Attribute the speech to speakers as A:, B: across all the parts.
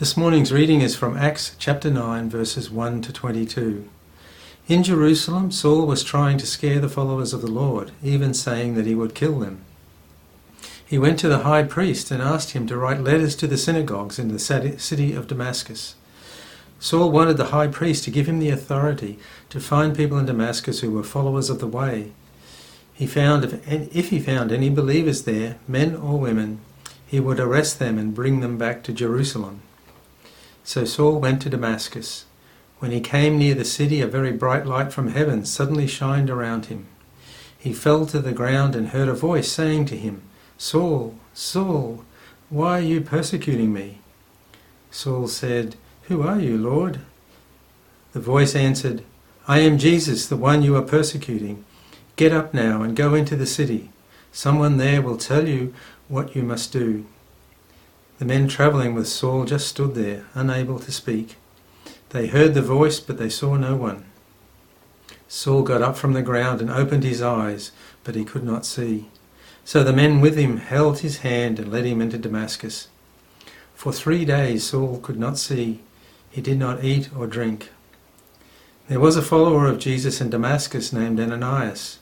A: This morning's reading is from Acts chapter 9, verses 1 to 22. In Jerusalem, Saul was trying to scare the followers of the Lord, even saying that he would kill them. He went to the high priest and asked him to write letters to the synagogues in the city of Damascus. Saul wanted the high priest to give him the authority to find people in Damascus who were followers of the way. He found if, if he found any believers there, men or women, he would arrest them and bring them back to Jerusalem. So Saul went to Damascus. When he came near the city, a very bright light from heaven suddenly shined around him. He fell to the ground and heard a voice saying to him, Saul, Saul, why are you persecuting me? Saul said, Who are you, Lord? The voice answered, I am Jesus, the one you are persecuting. Get up now and go into the city. Someone there will tell you what you must do. The men travelling with Saul just stood there, unable to speak. They heard the voice, but they saw no one. Saul got up from the ground and opened his eyes, but he could not see. So the men with him held his hand and led him into Damascus. For three days Saul could not see. He did not eat or drink. There was a follower of Jesus in Damascus named Ananias.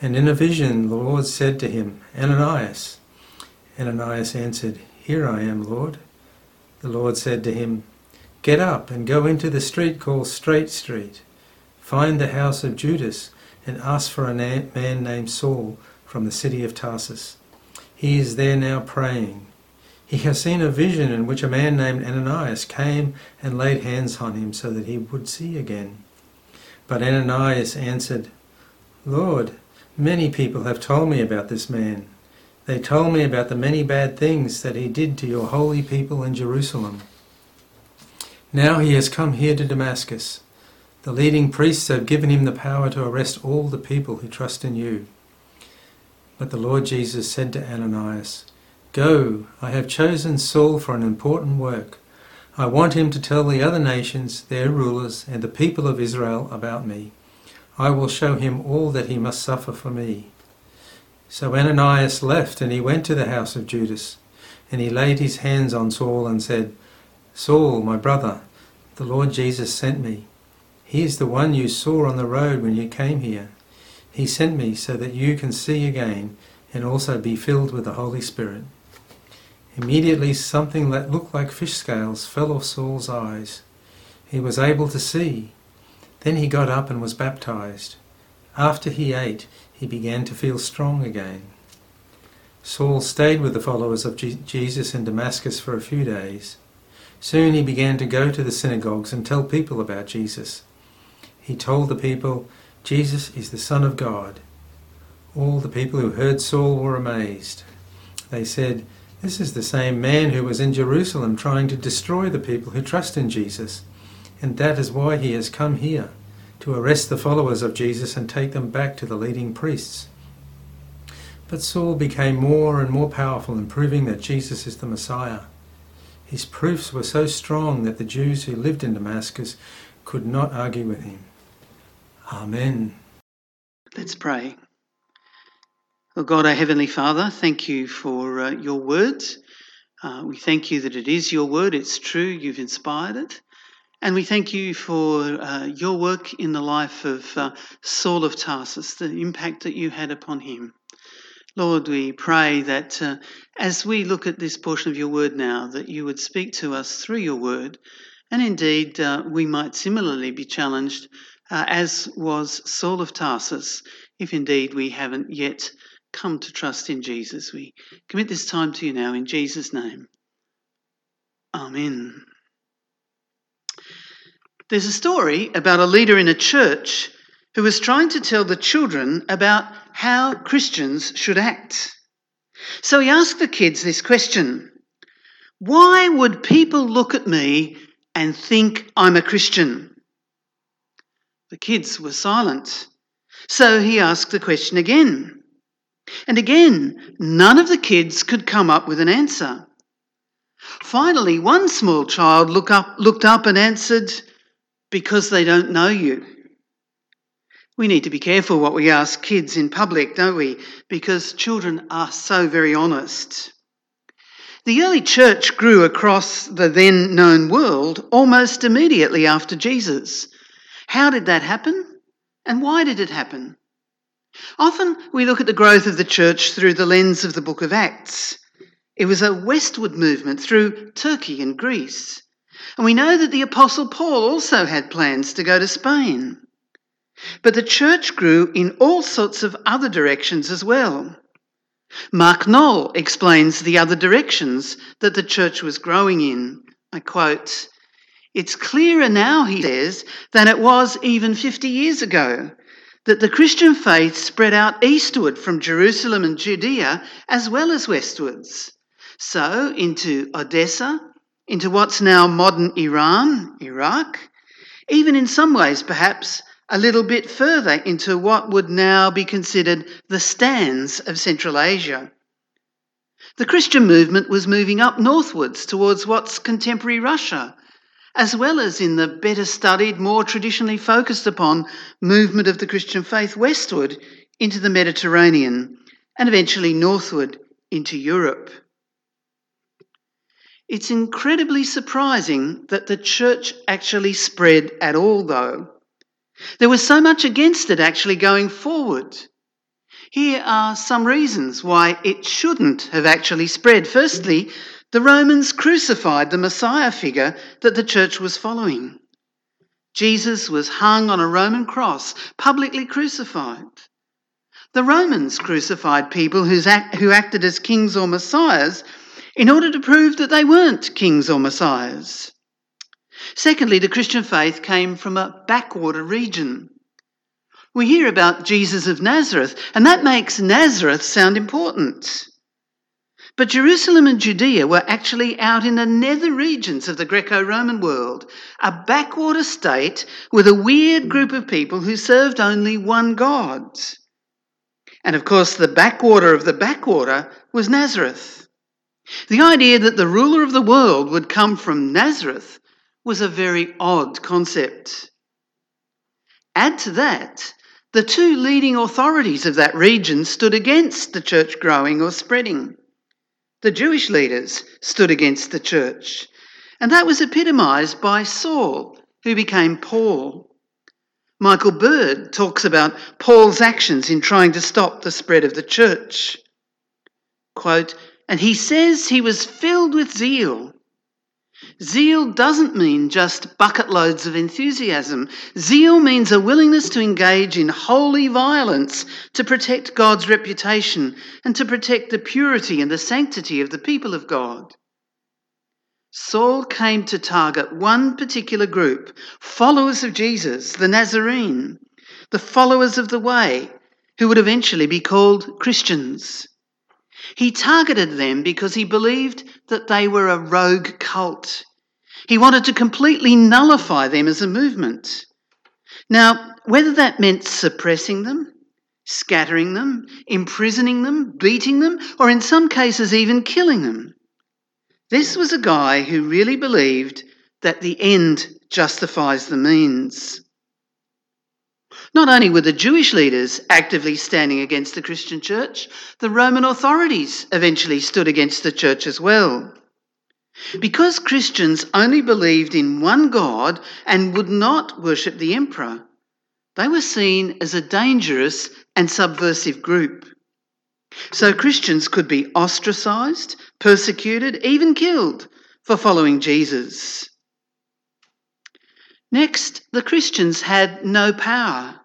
A: And in a vision the Lord said to him, Ananias. Ananias answered, here I am, Lord. The Lord said to him, Get up and go into the street called Straight Street. Find the house of Judas and ask for a man named Saul from the city of Tarsus. He is there now praying. He has seen a vision in which a man named Ananias came and laid hands on him so that he would see again. But Ananias answered, Lord, many people have told me about this man they told me about the many bad things that he did to your holy people in Jerusalem. Now he has come here to Damascus. The leading priests have given him the power to arrest all the people who trust in you. But the Lord Jesus said to Ananias, Go, I have chosen Saul for an important work. I want him to tell the other nations, their rulers, and the people of Israel about me. I will show him all that he must suffer for me. So Ananias left, and he went to the house of Judas, and he laid his hands on Saul and said, Saul, my brother, the Lord Jesus sent me. He is the one you saw on the road when you came here. He sent me so that you can see again and also be filled with the Holy Spirit. Immediately something that looked like fish scales fell off Saul's eyes. He was able to see. Then he got up and was baptized. After he ate, he began to feel strong again. Saul stayed with the followers of Jesus in Damascus for a few days. Soon he began to go to the synagogues and tell people about Jesus. He told the people, Jesus is the Son of God. All the people who heard Saul were amazed. They said, This is the same man who was in Jerusalem trying to destroy the people who trust in Jesus, and that is why he has come here to arrest the followers of Jesus and take them back to the leading priests. But Saul became more and more powerful in proving that Jesus is the Messiah. His proofs were so strong that the Jews who lived in Damascus could not argue with him. Amen.
B: Let's pray. Oh God, our Heavenly Father, thank you for uh, your words. Uh, we thank you that it is your word, it's true, you've inspired it. And we thank you for uh, your work in the life of uh, Saul of Tarsus, the impact that you had upon him. Lord, we pray that uh, as we look at this portion of your word now, that you would speak to us through your word, and indeed uh, we might similarly be challenged, uh, as was Saul of Tarsus, if indeed we haven't yet come to trust in Jesus. We commit this time to you now in Jesus' name. Amen. There's a story about a leader in a church who was trying to tell the children about how Christians should act. So he asked the kids this question Why would people look at me and think I'm a Christian? The kids were silent. So he asked the question again. And again, none of the kids could come up with an answer. Finally, one small child look up, looked up and answered, because they don't know you. We need to be careful what we ask kids in public, don't we? Because children are so very honest. The early church grew across the then known world almost immediately after Jesus. How did that happen? And why did it happen? Often we look at the growth of the church through the lens of the book of Acts. It was a westward movement through Turkey and Greece. And we know that the Apostle Paul also had plans to go to Spain. But the church grew in all sorts of other directions as well. Mark Noll explains the other directions that the church was growing in. I quote, It's clearer now, he says, than it was even 50 years ago that the Christian faith spread out eastward from Jerusalem and Judea as well as westwards. So into Edessa, into what's now modern Iran, Iraq, even in some ways perhaps a little bit further into what would now be considered the stands of Central Asia. The Christian movement was moving up northwards towards what's contemporary Russia, as well as in the better studied, more traditionally focused upon movement of the Christian faith westward into the Mediterranean and eventually northward into Europe. It's incredibly surprising that the church actually spread at all, though. There was so much against it actually going forward. Here are some reasons why it shouldn't have actually spread. Firstly, the Romans crucified the Messiah figure that the church was following. Jesus was hung on a Roman cross, publicly crucified. The Romans crucified people who acted as kings or messiahs in order to prove that they weren't kings or messiahs. Secondly, the Christian faith came from a backwater region. We hear about Jesus of Nazareth, and that makes Nazareth sound important. But Jerusalem and Judea were actually out in the nether regions of the Greco Roman world, a backwater state with a weird group of people who served only one God. And of course, the backwater of the backwater was Nazareth. The idea that the ruler of the world would come from Nazareth was a very odd concept. Add to that, the two leading authorities of that region stood against the church growing or spreading. The Jewish leaders stood against the church, and that was epitomised by Saul, who became Paul. Michael Bird talks about Paul's actions in trying to stop the spread of the church. Quote, and he says he was filled with zeal Zeal doesn't mean just bucket loads of enthusiasm. Zeal means a willingness to engage in holy violence to protect God's reputation and to protect the purity and the sanctity of the people of God. Saul came to target one particular group followers of Jesus, the Nazarene, the followers of the way, who would eventually be called Christians. He targeted them because he believed that they were a rogue cult. He wanted to completely nullify them as a movement. Now, whether that meant suppressing them, scattering them, imprisoning them, beating them, or in some cases even killing them, this was a guy who really believed that the end justifies the means. Not only were the Jewish leaders actively standing against the Christian church, the Roman authorities eventually stood against the church as well. Because Christians only believed in one God and would not worship the emperor, they were seen as a dangerous and subversive group. So Christians could be ostracised, persecuted, even killed for following Jesus. Next, the Christians had no power.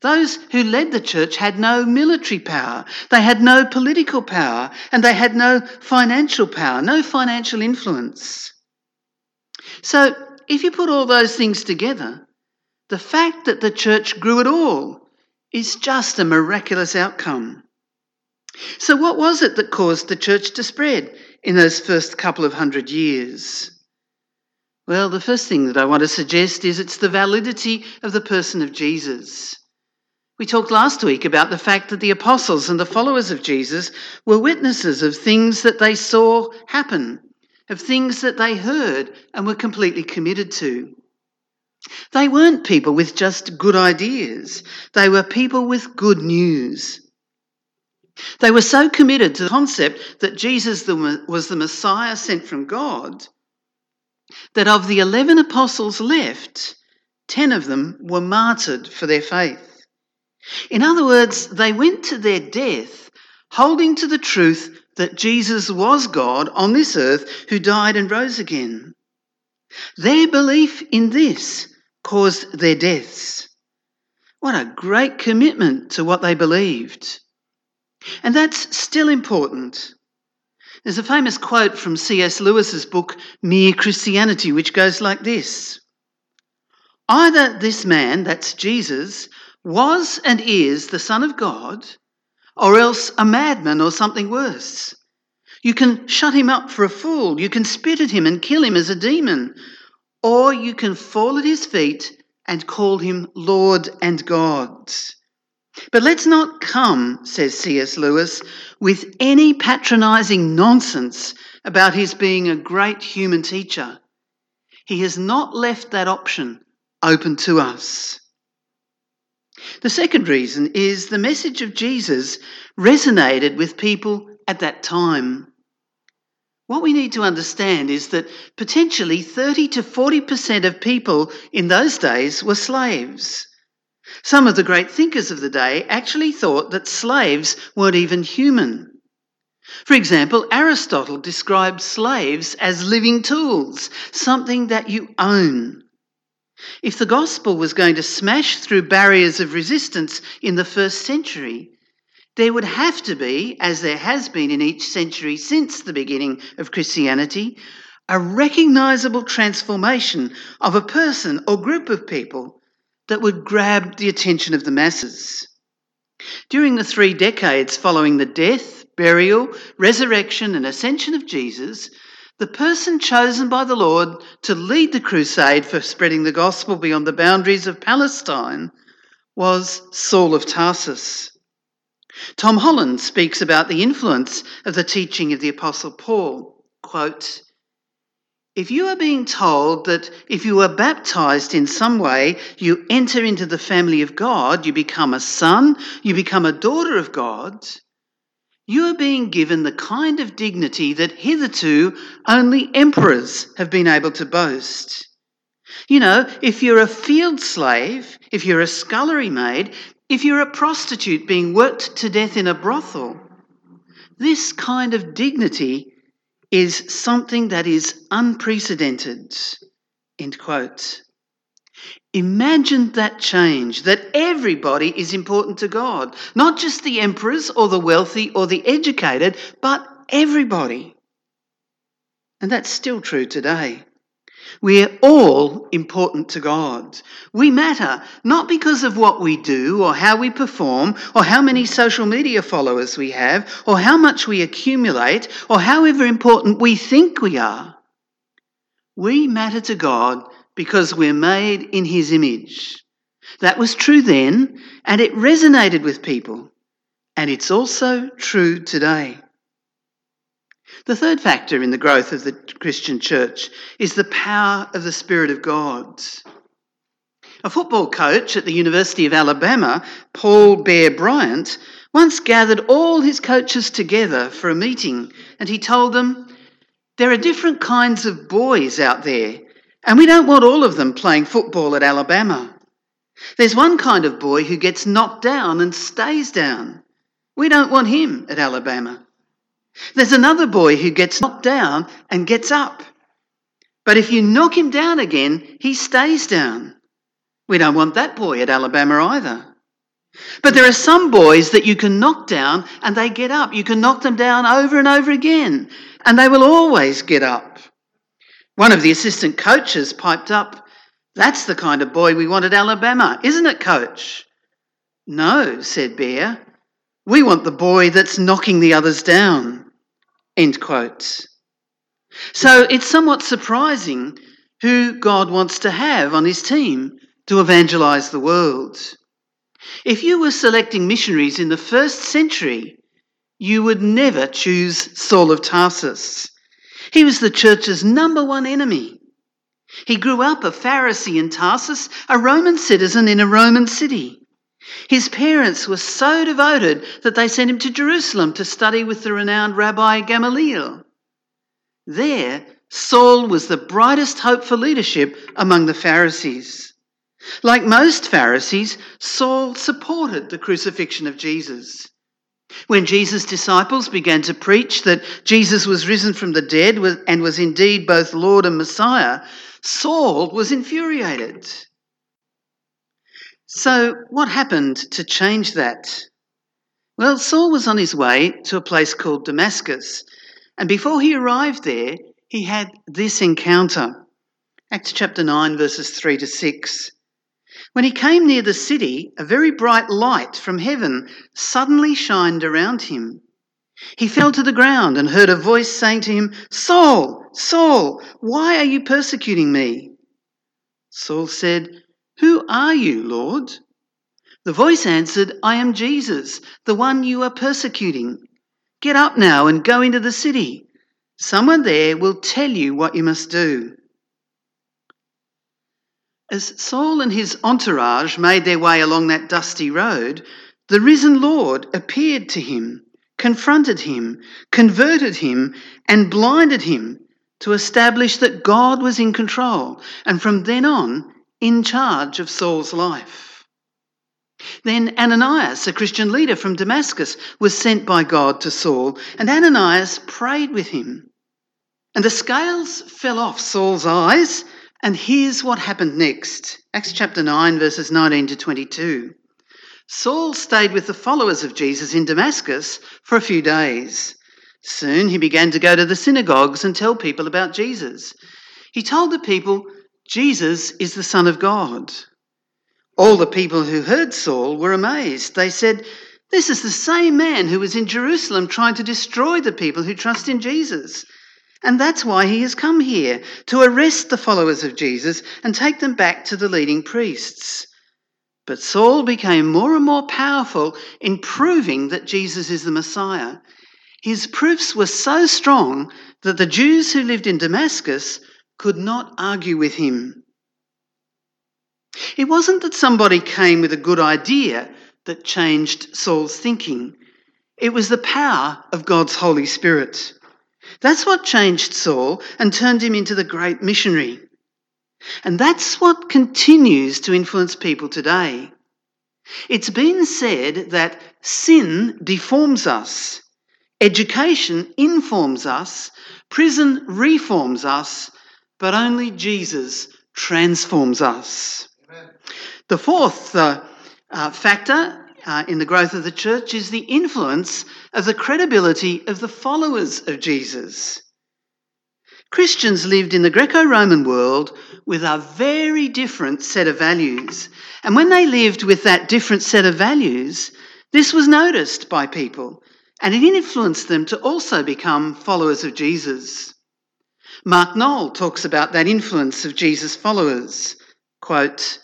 B: Those who led the church had no military power, they had no political power, and they had no financial power, no financial influence. So, if you put all those things together, the fact that the church grew at all is just a miraculous outcome. So, what was it that caused the church to spread in those first couple of hundred years? Well, the first thing that I want to suggest is it's the validity of the person of Jesus. We talked last week about the fact that the apostles and the followers of Jesus were witnesses of things that they saw happen, of things that they heard and were completely committed to. They weren't people with just good ideas, they were people with good news. They were so committed to the concept that Jesus was the Messiah sent from God that of the 11 apostles left, 10 of them were martyred for their faith. In other words, they went to their death holding to the truth that Jesus was God on this earth who died and rose again. Their belief in this caused their deaths. What a great commitment to what they believed. And that's still important. There's a famous quote from C.S. Lewis's book, Mere Christianity, which goes like this Either this man, that's Jesus, was and is the Son of God, or else a madman or something worse. You can shut him up for a fool, you can spit at him and kill him as a demon, or you can fall at his feet and call him Lord and God. But let's not come, says C.S. Lewis, with any patronising nonsense about his being a great human teacher. He has not left that option open to us. The second reason is the message of Jesus resonated with people at that time. What we need to understand is that potentially 30 to 40% of people in those days were slaves. Some of the great thinkers of the day actually thought that slaves weren't even human. For example, Aristotle described slaves as living tools, something that you own. If the gospel was going to smash through barriers of resistance in the first century, there would have to be, as there has been in each century since the beginning of Christianity, a recognisable transformation of a person or group of people that would grab the attention of the masses. During the three decades following the death, burial, resurrection, and ascension of Jesus, the person chosen by the Lord to lead the crusade for spreading the gospel beyond the boundaries of Palestine was Saul of Tarsus. Tom Holland speaks about the influence of the teaching of the Apostle Paul. Quote, if you are being told that if you are baptized in some way, you enter into the family of God, you become a son, you become a daughter of God, you are being given the kind of dignity that hitherto only emperors have been able to boast. You know, if you're a field slave, if you're a scullery maid, if you're a prostitute being worked to death in a brothel, this kind of dignity is something that is unprecedented. End quote. Imagine that change, that everybody is important to God, not just the emperors or the wealthy or the educated, but everybody. And that's still true today. We're all important to God. We matter not because of what we do or how we perform or how many social media followers we have or how much we accumulate or however important we think we are. We matter to God because we're made in His image. That was true then and it resonated with people. And it's also true today. The third factor in the growth of the Christian church is the power of the Spirit of God. A football coach at the University of Alabama, Paul Bear Bryant, once gathered all his coaches together for a meeting and he told them, There are different kinds of boys out there, and we don't want all of them playing football at Alabama. There's one kind of boy who gets knocked down and stays down. We don't want him at Alabama. There's another boy who gets knocked down and gets up. But if you knock him down again, he stays down. We don't want that boy at Alabama either. But there are some boys that you can knock down and they get up. You can knock them down over and over again, and they will always get up. One of the assistant coaches piped up, That's the kind of boy we want at Alabama, isn't it, coach? No, said Bear. We want the boy that's knocking the others down. End quote. So it's somewhat surprising who God wants to have on his team to evangelize the world. If you were selecting missionaries in the first century, you would never choose Saul of Tarsus. He was the church's number one enemy. He grew up a Pharisee in Tarsus, a Roman citizen in a Roman city. His parents were so devoted that they sent him to Jerusalem to study with the renowned Rabbi Gamaliel. There, Saul was the brightest hope for leadership among the Pharisees. Like most Pharisees, Saul supported the crucifixion of Jesus. When Jesus' disciples began to preach that Jesus was risen from the dead and was indeed both Lord and Messiah, Saul was infuriated. So, what happened to change that? Well, Saul was on his way to a place called Damascus, and before he arrived there, he had this encounter. Acts chapter 9, verses 3 to 6. When he came near the city, a very bright light from heaven suddenly shined around him. He fell to the ground and heard a voice saying to him, Saul, Saul, why are you persecuting me? Saul said, Who are you, Lord? The voice answered, I am Jesus, the one you are persecuting. Get up now and go into the city. Someone there will tell you what you must do. As Saul and his entourage made their way along that dusty road, the risen Lord appeared to him, confronted him, converted him, and blinded him to establish that God was in control and from then on in charge of Saul's life. Then Ananias, a Christian leader from Damascus, was sent by God to Saul, and Ananias prayed with him. And the scales fell off Saul's eyes and here's what happened next Acts chapter 9, verses 19 to 22. Saul stayed with the followers of Jesus in Damascus for a few days. Soon he began to go to the synagogues and tell people about Jesus. He told the people, Jesus is the Son of God. All the people who heard Saul were amazed. They said, This is the same man who was in Jerusalem trying to destroy the people who trust in Jesus. And that's why he has come here to arrest the followers of Jesus and take them back to the leading priests. But Saul became more and more powerful in proving that Jesus is the Messiah. His proofs were so strong that the Jews who lived in Damascus could not argue with him. It wasn't that somebody came with a good idea that changed Saul's thinking, it was the power of God's Holy Spirit. That's what changed Saul and turned him into the great missionary. And that's what continues to influence people today. It's been said that sin deforms us, education informs us, prison reforms us, but only Jesus transforms us. Amen. The fourth uh, uh, factor uh, in the growth of the church is the influence of the credibility of the followers of Jesus. Christians lived in the Greco Roman world with a very different set of values. And when they lived with that different set of values, this was noticed by people and it influenced them to also become followers of Jesus. Mark Noll talks about that influence of Jesus' followers. Quote,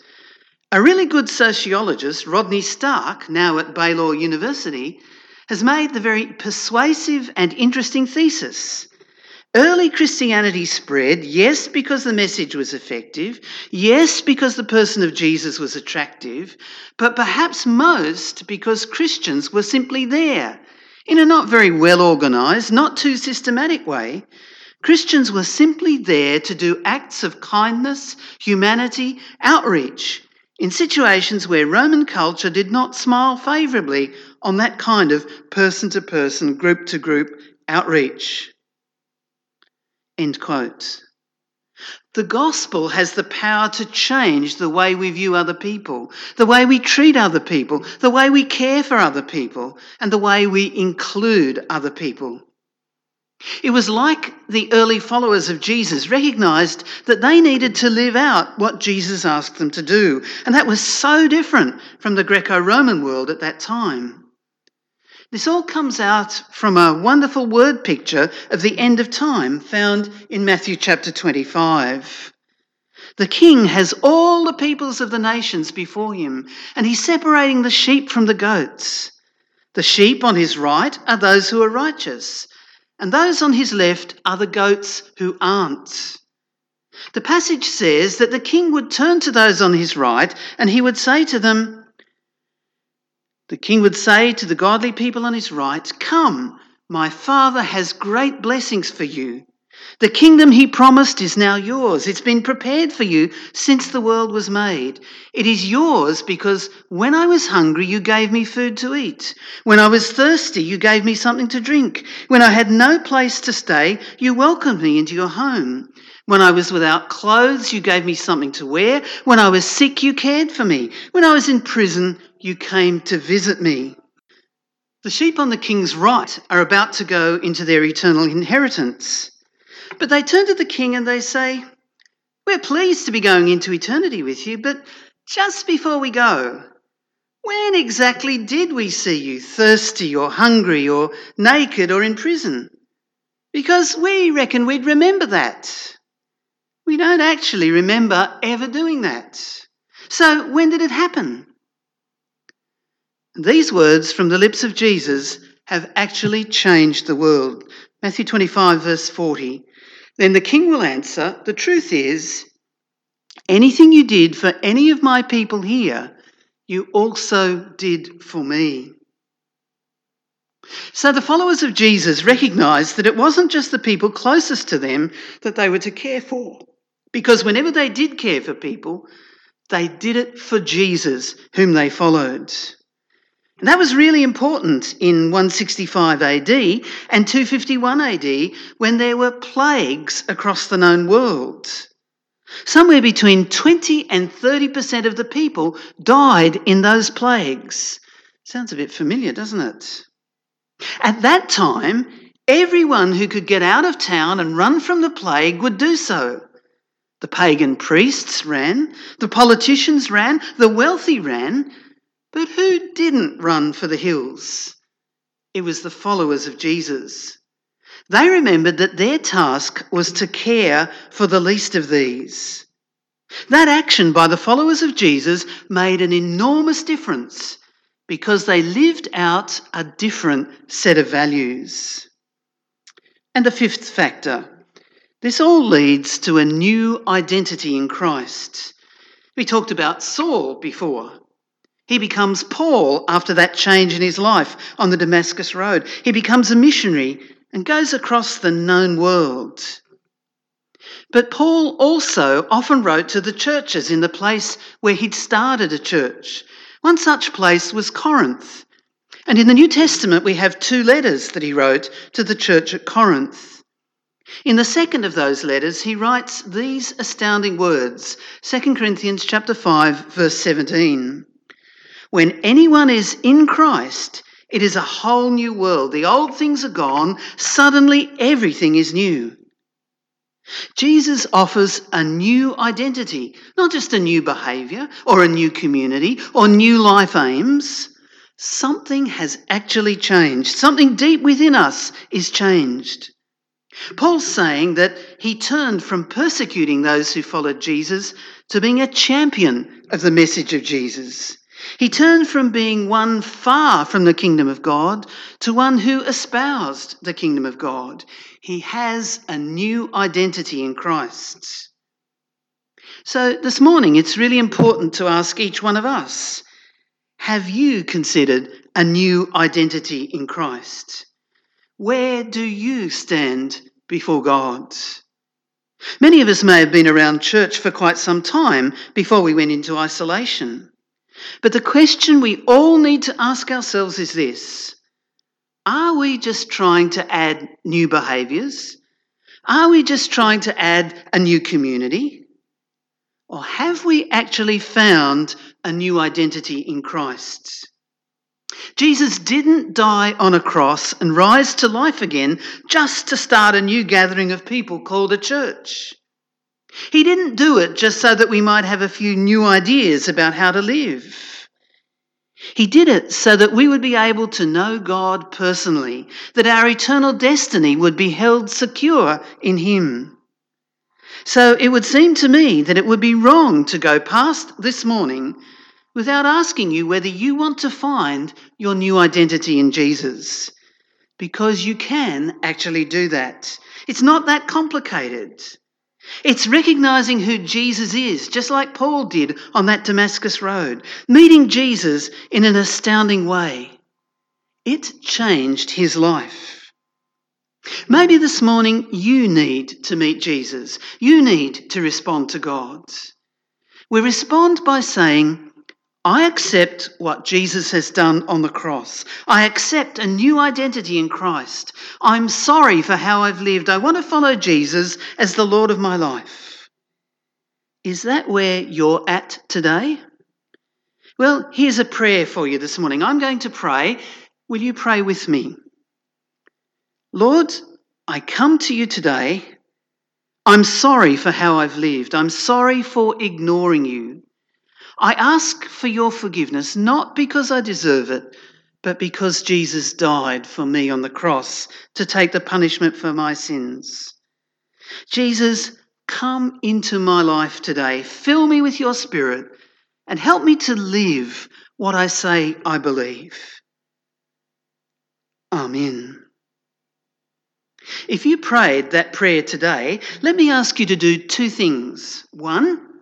B: a really good sociologist, Rodney Stark, now at Baylor University, has made the very persuasive and interesting thesis. Early Christianity spread, yes, because the message was effective, yes, because the person of Jesus was attractive, but perhaps most because Christians were simply there in a not very well organised, not too systematic way. Christians were simply there to do acts of kindness, humanity, outreach in situations where Roman culture did not smile favourably on that kind of person to person, group to group outreach. End quote. The gospel has the power to change the way we view other people, the way we treat other people, the way we care for other people, and the way we include other people. It was like the early followers of Jesus recognized that they needed to live out what Jesus asked them to do. And that was so different from the Greco Roman world at that time. This all comes out from a wonderful word picture of the end of time found in Matthew chapter 25. The king has all the peoples of the nations before him, and he's separating the sheep from the goats. The sheep on his right are those who are righteous and those on his left are the goats who aren't. The passage says that the king would turn to those on his right and he would say to them, The king would say to the godly people on his right, Come, my father has great blessings for you. The kingdom he promised is now yours. It's been prepared for you since the world was made. It is yours because when I was hungry, you gave me food to eat. When I was thirsty, you gave me something to drink. When I had no place to stay, you welcomed me into your home. When I was without clothes, you gave me something to wear. When I was sick, you cared for me. When I was in prison, you came to visit me. The sheep on the king's right are about to go into their eternal inheritance. But they turn to the king and they say, We're pleased to be going into eternity with you, but just before we go, when exactly did we see you thirsty or hungry or naked or in prison? Because we reckon we'd remember that. We don't actually remember ever doing that. So, when did it happen? These words from the lips of Jesus have actually changed the world. Matthew 25, verse 40. Then the king will answer, The truth is, anything you did for any of my people here, you also did for me. So the followers of Jesus recognized that it wasn't just the people closest to them that they were to care for. Because whenever they did care for people, they did it for Jesus, whom they followed. That was really important in 165 AD and 251 AD when there were plagues across the known world. Somewhere between 20 and 30% of the people died in those plagues. Sounds a bit familiar, doesn't it? At that time, everyone who could get out of town and run from the plague would do so. The pagan priests ran, the politicians ran, the wealthy ran, but who didn't run for the hills? It was the followers of Jesus. They remembered that their task was to care for the least of these. That action by the followers of Jesus made an enormous difference because they lived out a different set of values. And the fifth factor this all leads to a new identity in Christ. We talked about Saul before. He becomes Paul after that change in his life on the Damascus Road. He becomes a missionary and goes across the known world. But Paul also often wrote to the churches in the place where he'd started a church. One such place was Corinth. And in the New Testament, we have two letters that he wrote to the church at Corinth. In the second of those letters, he writes these astounding words 2 Corinthians chapter 5, verse 17. When anyone is in Christ, it is a whole new world. The old things are gone, suddenly everything is new. Jesus offers a new identity, not just a new behaviour or a new community or new life aims. Something has actually changed. Something deep within us is changed. Paul's saying that he turned from persecuting those who followed Jesus to being a champion of the message of Jesus. He turned from being one far from the kingdom of God to one who espoused the kingdom of God. He has a new identity in Christ. So this morning, it's really important to ask each one of us have you considered a new identity in Christ? Where do you stand before God? Many of us may have been around church for quite some time before we went into isolation. But the question we all need to ask ourselves is this Are we just trying to add new behaviours? Are we just trying to add a new community? Or have we actually found a new identity in Christ? Jesus didn't die on a cross and rise to life again just to start a new gathering of people called a church. He didn't do it just so that we might have a few new ideas about how to live. He did it so that we would be able to know God personally, that our eternal destiny would be held secure in Him. So it would seem to me that it would be wrong to go past this morning without asking you whether you want to find your new identity in Jesus. Because you can actually do that. It's not that complicated. It's recognizing who Jesus is, just like Paul did on that Damascus road, meeting Jesus in an astounding way. It changed his life. Maybe this morning you need to meet Jesus. You need to respond to God. We respond by saying, I accept what Jesus has done on the cross. I accept a new identity in Christ. I'm sorry for how I've lived. I want to follow Jesus as the Lord of my life. Is that where you're at today? Well, here's a prayer for you this morning. I'm going to pray. Will you pray with me? Lord, I come to you today. I'm sorry for how I've lived. I'm sorry for ignoring you. I ask for your forgiveness, not because I deserve it, but because Jesus died for me on the cross to take the punishment for my sins. Jesus, come into my life today. Fill me with your spirit and help me to live what I say I believe. Amen. If you prayed that prayer today, let me ask you to do two things. One,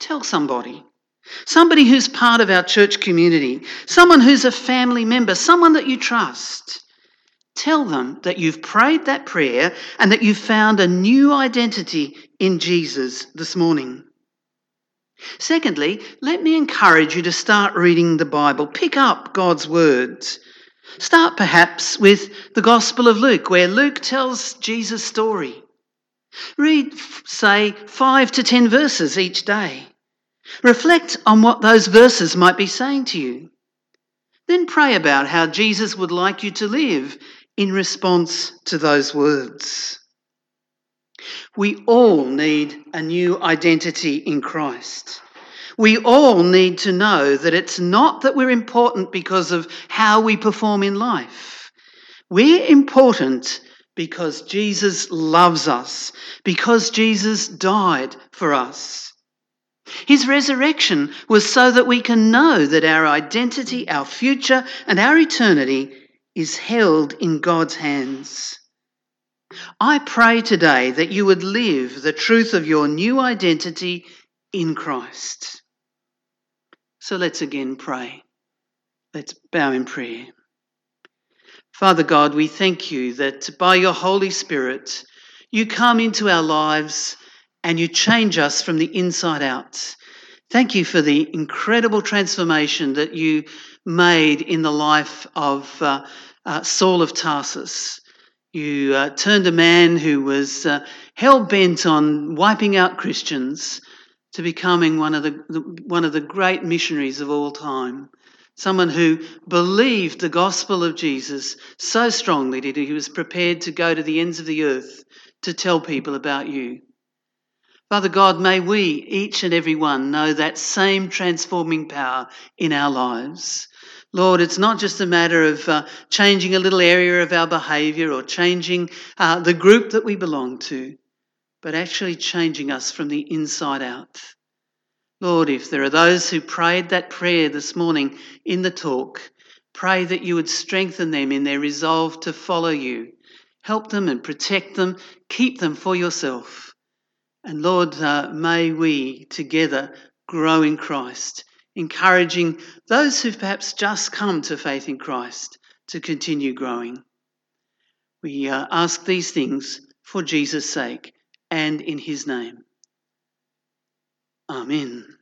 B: tell somebody. Somebody who's part of our church community, someone who's a family member, someone that you trust. Tell them that you've prayed that prayer and that you've found a new identity in Jesus this morning. Secondly, let me encourage you to start reading the Bible. Pick up God's words. Start perhaps with the Gospel of Luke, where Luke tells Jesus' story. Read, say, five to ten verses each day. Reflect on what those verses might be saying to you. Then pray about how Jesus would like you to live in response to those words. We all need a new identity in Christ. We all need to know that it's not that we're important because of how we perform in life. We're important because Jesus loves us, because Jesus died for us. His resurrection was so that we can know that our identity, our future, and our eternity is held in God's hands. I pray today that you would live the truth of your new identity in Christ. So let's again pray. Let's bow in prayer. Father God, we thank you that by your Holy Spirit, you come into our lives and you change us from the inside out. Thank you for the incredible transformation that you made in the life of uh, uh, Saul of Tarsus. You uh, turned a man who was uh, hell bent on wiping out Christians to becoming one of the, the, one of the great missionaries of all time. Someone who believed the gospel of Jesus so strongly that he was prepared to go to the ends of the earth to tell people about you. Father God, may we, each and every one, know that same transforming power in our lives. Lord, it's not just a matter of uh, changing a little area of our behaviour or changing uh, the group that we belong to, but actually changing us from the inside out. Lord, if there are those who prayed that prayer this morning in the talk, pray that you would strengthen them in their resolve to follow you. Help them and protect them, keep them for yourself. And Lord, uh, may we together grow in Christ, encouraging those who've perhaps just come to faith in Christ to continue growing. We uh, ask these things for Jesus' sake and in his name. Amen.